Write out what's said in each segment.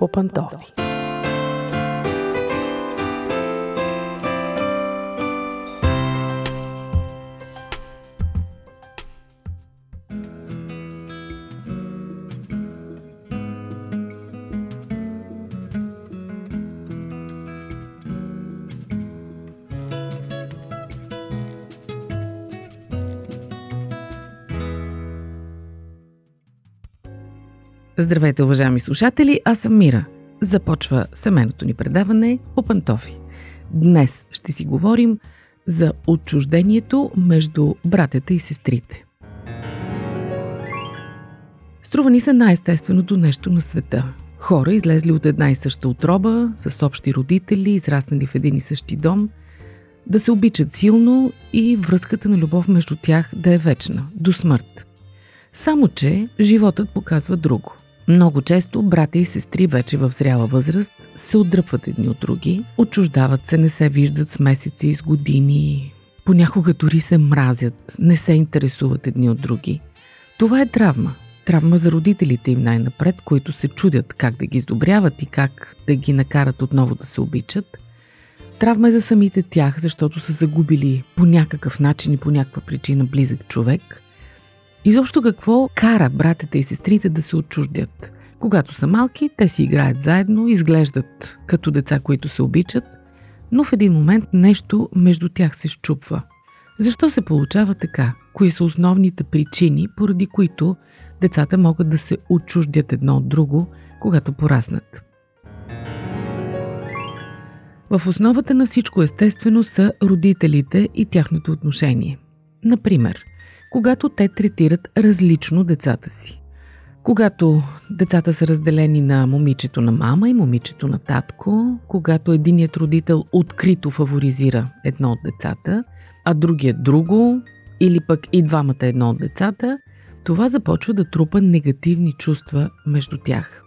по Здравейте, уважаеми слушатели, аз съм Мира. Започва семейното ни предаване по пантофи. Днес ще си говорим за отчуждението между братята и сестрите. Струва ни се най-естественото нещо на света. Хора, излезли от една и съща отроба, с общи родители, израснали в един и същи дом, да се обичат силно и връзката на любов между тях да е вечна, до смърт. Само, че животът показва друго. Много често брата и сестри вече в зряла възраст се отдръпват едни от други, отчуждават се, не се виждат с месеци и с години, понякога дори се мразят, не се интересуват едни от други. Това е травма. Травма за родителите им най-напред, които се чудят как да ги издобряват и как да ги накарат отново да се обичат. Травма е за самите тях, защото са загубили по някакъв начин и по някаква причина близък човек – Изобщо какво кара братята и сестрите да се отчуждят? Когато са малки, те си играят заедно, изглеждат като деца, които се обичат, но в един момент нещо между тях се щупва. Защо се получава така? Кои са основните причини, поради които децата могат да се отчуждят едно от друго, когато пораснат? В основата на всичко естествено са родителите и тяхното отношение. Например, когато те третират различно децата си. Когато децата са разделени на момичето на мама и момичето на татко, когато единият родител открито фаворизира едно от децата, а другият друго, или пък и двамата едно от децата, това започва да трупа негативни чувства между тях.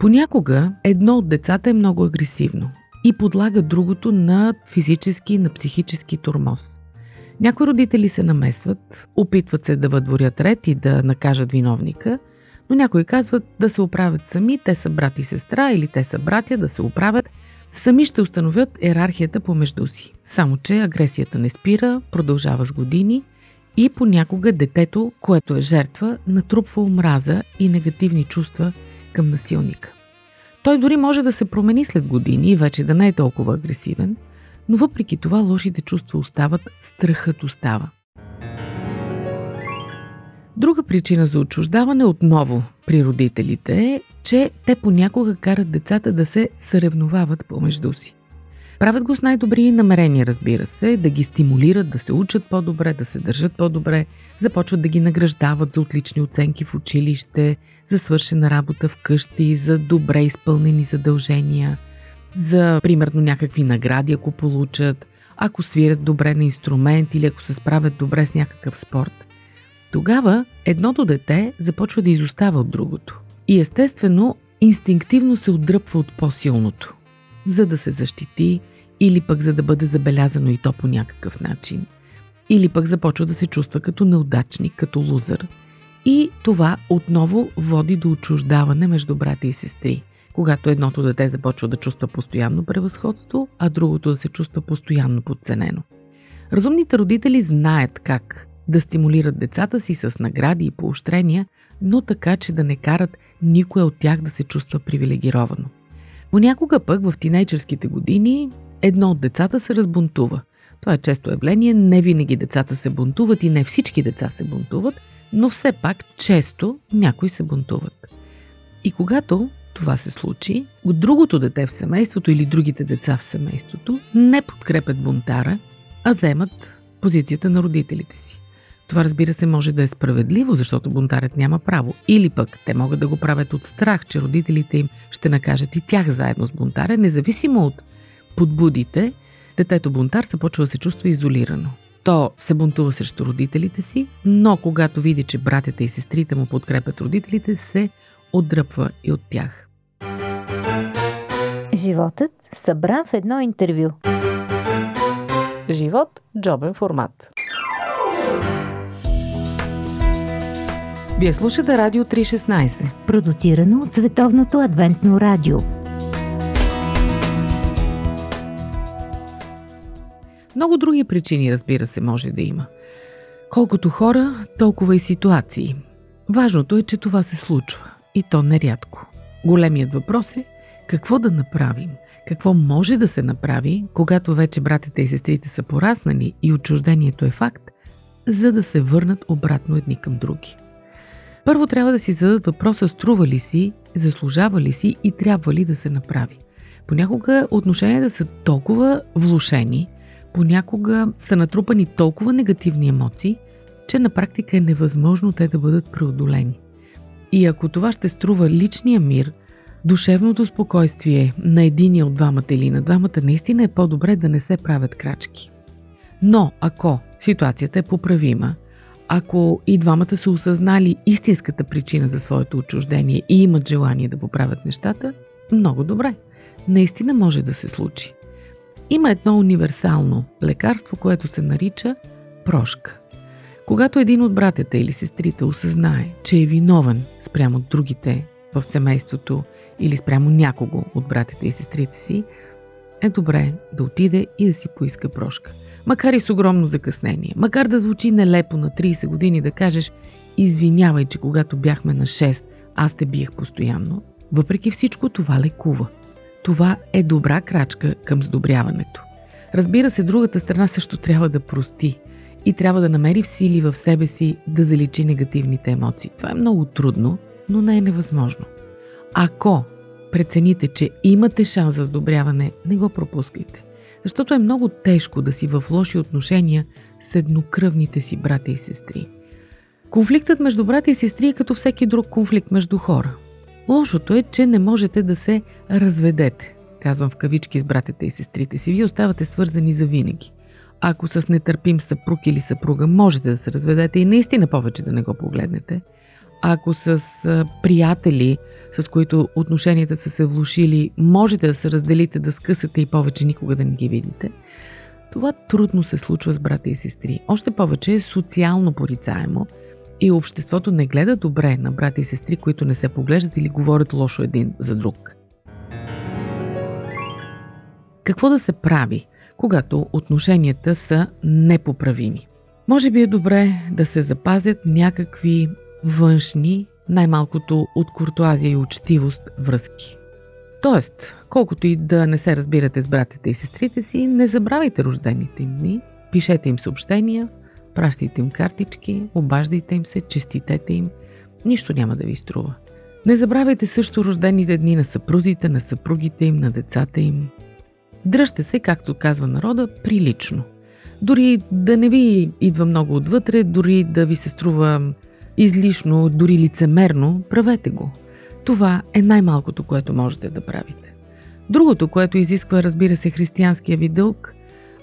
Понякога едно от децата е много агресивно и подлага другото на физически и на психически тормоз. Някои родители се намесват, опитват се да въдворят ред и да накажат виновника, но някои казват да се оправят сами, те са брат и сестра или те са братя, да се оправят, сами ще установят иерархията помежду си. Само, че агресията не спира, продължава с години и понякога детето, което е жертва, натрупва омраза и негативни чувства към насилника. Той дори може да се промени след години и вече да не е толкова агресивен – но въпреки това лошите чувства остават, страхът остава. Друга причина за отчуждаване отново при родителите е, че те понякога карат децата да се съревновават помежду си. Правят го с най-добри намерения, разбира се, да ги стимулират да се учат по-добре, да се държат по-добре, започват да ги награждават за отлични оценки в училище, за свършена работа вкъщи, за добре изпълнени задължения – за примерно някакви награди, ако получат, ако свирят добре на инструмент или ако се справят добре с някакъв спорт. Тогава едното дете започва да изостава от другото. И естествено, инстинктивно се отдръпва от по-силното, за да се защити или пък за да бъде забелязано и то по някакъв начин. Или пък започва да се чувства като неудачник, като лузър. И това отново води до отчуждаване между брата и сестри когато едното дете започва да чувства постоянно превъзходство, а другото да се чувства постоянно подценено. Разумните родители знаят как да стимулират децата си с награди и поощрения, но така, че да не карат никой от тях да се чувства привилегировано. Понякога пък в тинейджерските години едно от децата се разбунтува. Това е често явление, не винаги децата се бунтуват и не всички деца се бунтуват, но все пак често някои се бунтуват. И когато това се случи, от другото дете в семейството или другите деца в семейството не подкрепят бунтара, а вземат позицията на родителите си. Това разбира се може да е справедливо, защото бунтарят няма право. Или пък те могат да го правят от страх, че родителите им ще накажат и тях заедно с бунтаря, независимо от подбудите, детето бунтар започва да се чувства изолирано. То се бунтува срещу родителите си, но когато види, че братята и сестрите му подкрепят родителите, се отдръпва и от тях. Животът събран в едно интервю. Живот – джобен формат. Вие слушате Радио 316. Продуцирано от Световното адвентно радио. Много други причини, разбира се, може да има. Колкото хора, толкова и ситуации. Важното е, че това се случва. И то нерядко. Големият въпрос е какво да направим? Какво може да се направи, когато вече братите и сестрите са пораснали и отчуждението е факт, за да се върнат обратно едни към други? Първо трябва да си зададат въпроса струва ли си, заслужава ли си и трябва ли да се направи. Понякога отношенията са толкова влушени, понякога са натрупани толкова негативни емоции, че на практика е невъзможно те да бъдат преодолени. И ако това ще струва личния мир, душевното спокойствие на единия от двамата или на двамата, наистина е по-добре да не се правят крачки. Но ако ситуацията е поправима, ако и двамата са осъзнали истинската причина за своето отчуждение и имат желание да поправят нещата, много добре. Наистина може да се случи. Има едно универсално лекарство, което се нарича прошка. Когато един от братята или сестрите осъзнае, че е виновен спрямо другите в семейството или спрямо някого от братята и сестрите си, е добре да отиде и да си поиска прошка. Макар и с огромно закъснение, макар да звучи нелепо на 30 години да кажеш извинявай, че когато бяхме на 6, аз те биех постоянно, въпреки всичко това лекува. Това е добра крачка към сдобряването. Разбира се, другата страна също трябва да прости и трябва да намери в сили в себе си да заличи негативните емоции. Това е много трудно, но не е невъзможно. Ако прецените, че имате шанс за сдобряване, не го пропускайте. Защото е много тежко да си в лоши отношения с еднокръвните си брата и сестри. Конфликтът между брата и сестри е като всеки друг конфликт между хора. Лошото е, че не можете да се разведете, казвам в кавички с братята и сестрите си. Вие оставате свързани за винаги. Ако с нетърпим съпруг или съпруга можете да се разведете и наистина повече да не го погледнете, ако с приятели, с които отношенията са се влушили, можете да се разделите, да скъсате и повече никога да не ги видите, това трудно се случва с брата и сестри. Още повече е социално порицаемо и обществото не гледа добре на брата и сестри, които не се поглеждат или говорят лошо един за друг. Какво да се прави, когато отношенията са непоправими? Може би е добре да се запазят някакви външни, най-малкото от куртуазия и учтивост връзки. Тоест, колкото и да не се разбирате с братите и сестрите си, не забравяйте рождените им дни, пишете им съобщения, пращайте им картички, обаждайте им се, честитете им. Нищо няма да ви струва. Не забравяйте също рождените дни на съпрузите, на съпругите им, на децата им. Дръжте се, както казва народа, прилично. Дори да не ви идва много отвътре, дори да ви се струва излишно, дори лицемерно, правете го. Това е най-малкото, което можете да правите. Другото, което изисква, разбира се, християнския ви дълг,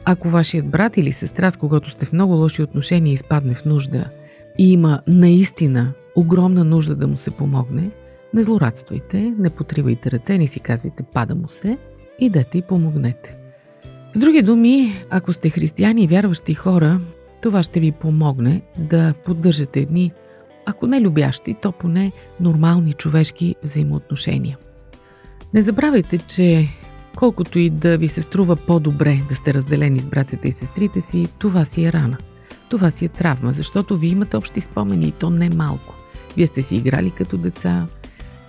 ако вашият брат или сестра, с когото сте в много лоши отношения, изпадне в нужда и има наистина огромна нужда да му се помогне, не злорадствайте, не потривайте ръце, не си казвайте пада му се, идете и помогнете. С други думи, ако сте християни и вярващи хора, това ще ви помогне да поддържате едни ако не любящи, то поне нормални човешки взаимоотношения. Не забравяйте, че колкото и да ви се струва по-добре да сте разделени с братята и сестрите си, това си е рана. Това си е травма, защото вие имате общи спомени и то не малко. Вие сте си играли като деца,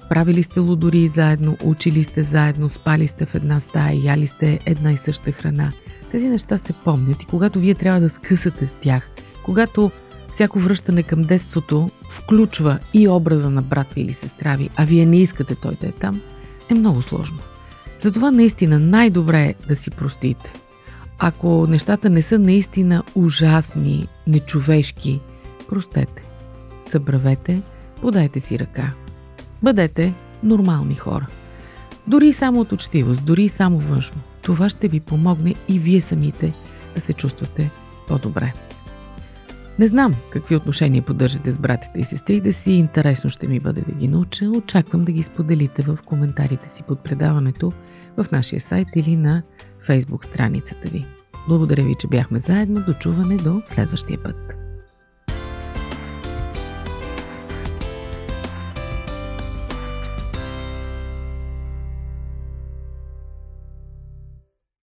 правили сте лудори заедно, учили сте заедно, спали сте в една стая, яли сте една и съща храна. Тези неща се помнят и когато вие трябва да скъсате с тях, когато Всяко връщане към детството включва и образа на брат или сестра ви, а вие не искате той да е там, е много сложно. Затова наистина най-добре е да си простите. Ако нещата не са наистина ужасни, нечовешки, простете. Събравете, подайте си ръка. Бъдете нормални хора. Дори само от учтивост, дори само външно. Това ще ви помогне и вие самите да се чувствате по-добре. Не знам какви отношения поддържате с братите и сестрите си. Интересно ще ми бъде да ги науча. Очаквам да ги споделите в коментарите си под предаването в нашия сайт или на фейсбук страницата ви. Благодаря ви, че бяхме заедно. До чуване до следващия път.